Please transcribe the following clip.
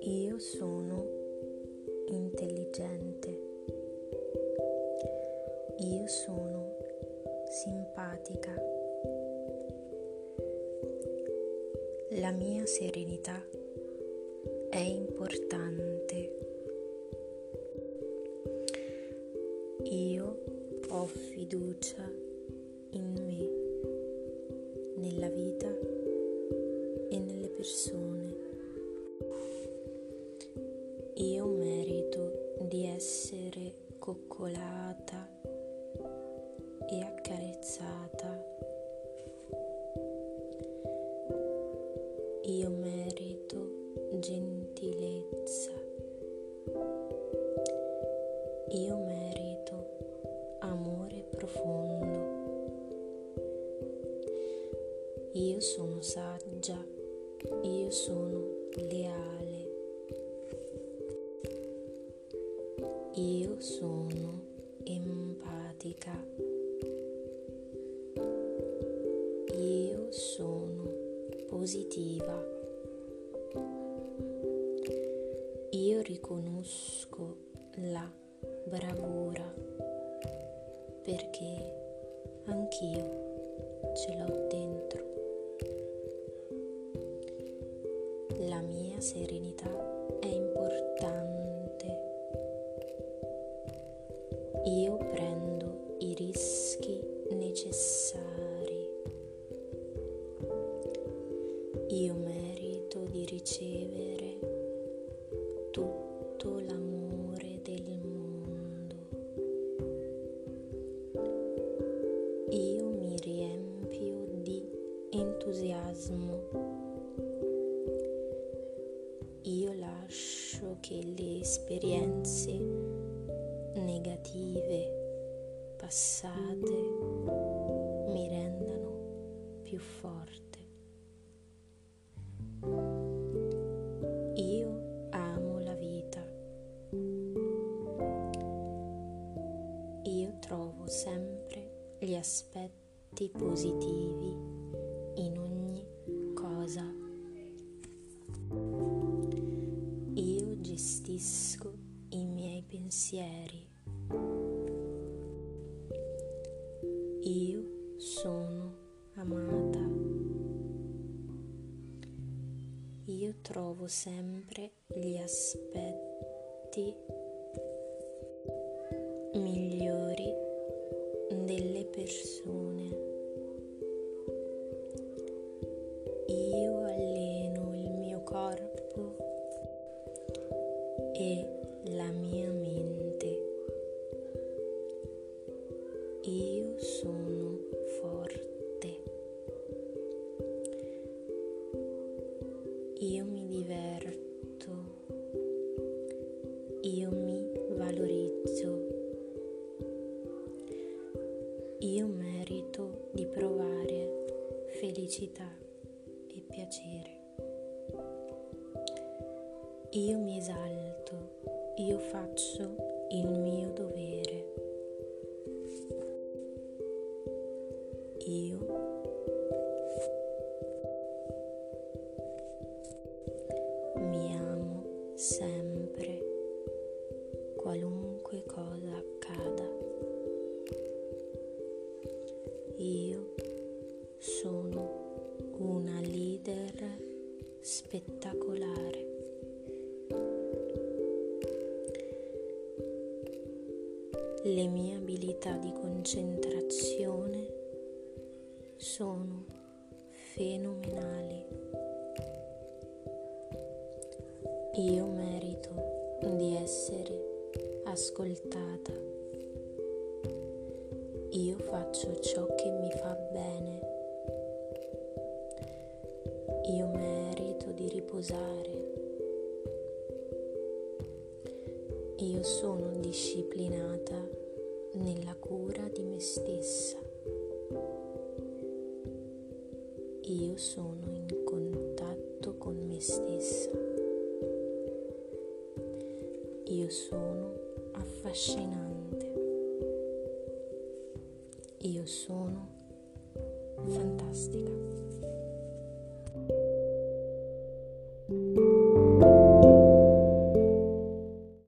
Io sono intelligente. Io sono simpatica. La mia serenità è importante. Io ho fiducia nella vita e nelle persone. Io merito di essere coccolata e accarezzata. Io merito gentilezza. Io merito amore profondo. Io sono saggia, io sono leale. Io sono empatica. Io sono positiva. Io riconosco la bravura perché anch'io ce l'ho dentro. Serenità è importante. Io prendo i rischi necessari. Io merito di ricevere che le esperienze negative passate mi rendano più forte. Io amo la vita. Io trovo sempre gli aspetti positivi pensieri. Io sono amata. Io trovo sempre gli aspetti migliori delle persone. Io sono forte. Io mi diverto. Io mi valorizzo. Io merito di provare felicità e piacere. Io mi esalto, io faccio il mio dovere. Io mi amo sempre, qualunque cosa accada. Io sono una leader spettacolare. Le mie abilità di concentrazione sono fenomenali. Io merito di essere ascoltata. Io faccio ciò che mi fa bene. Io merito di riposare. Io sono disciplinata nella cura di me stessa. Io sono in contatto con me stessa. Io sono affascinante. Io sono fantastica.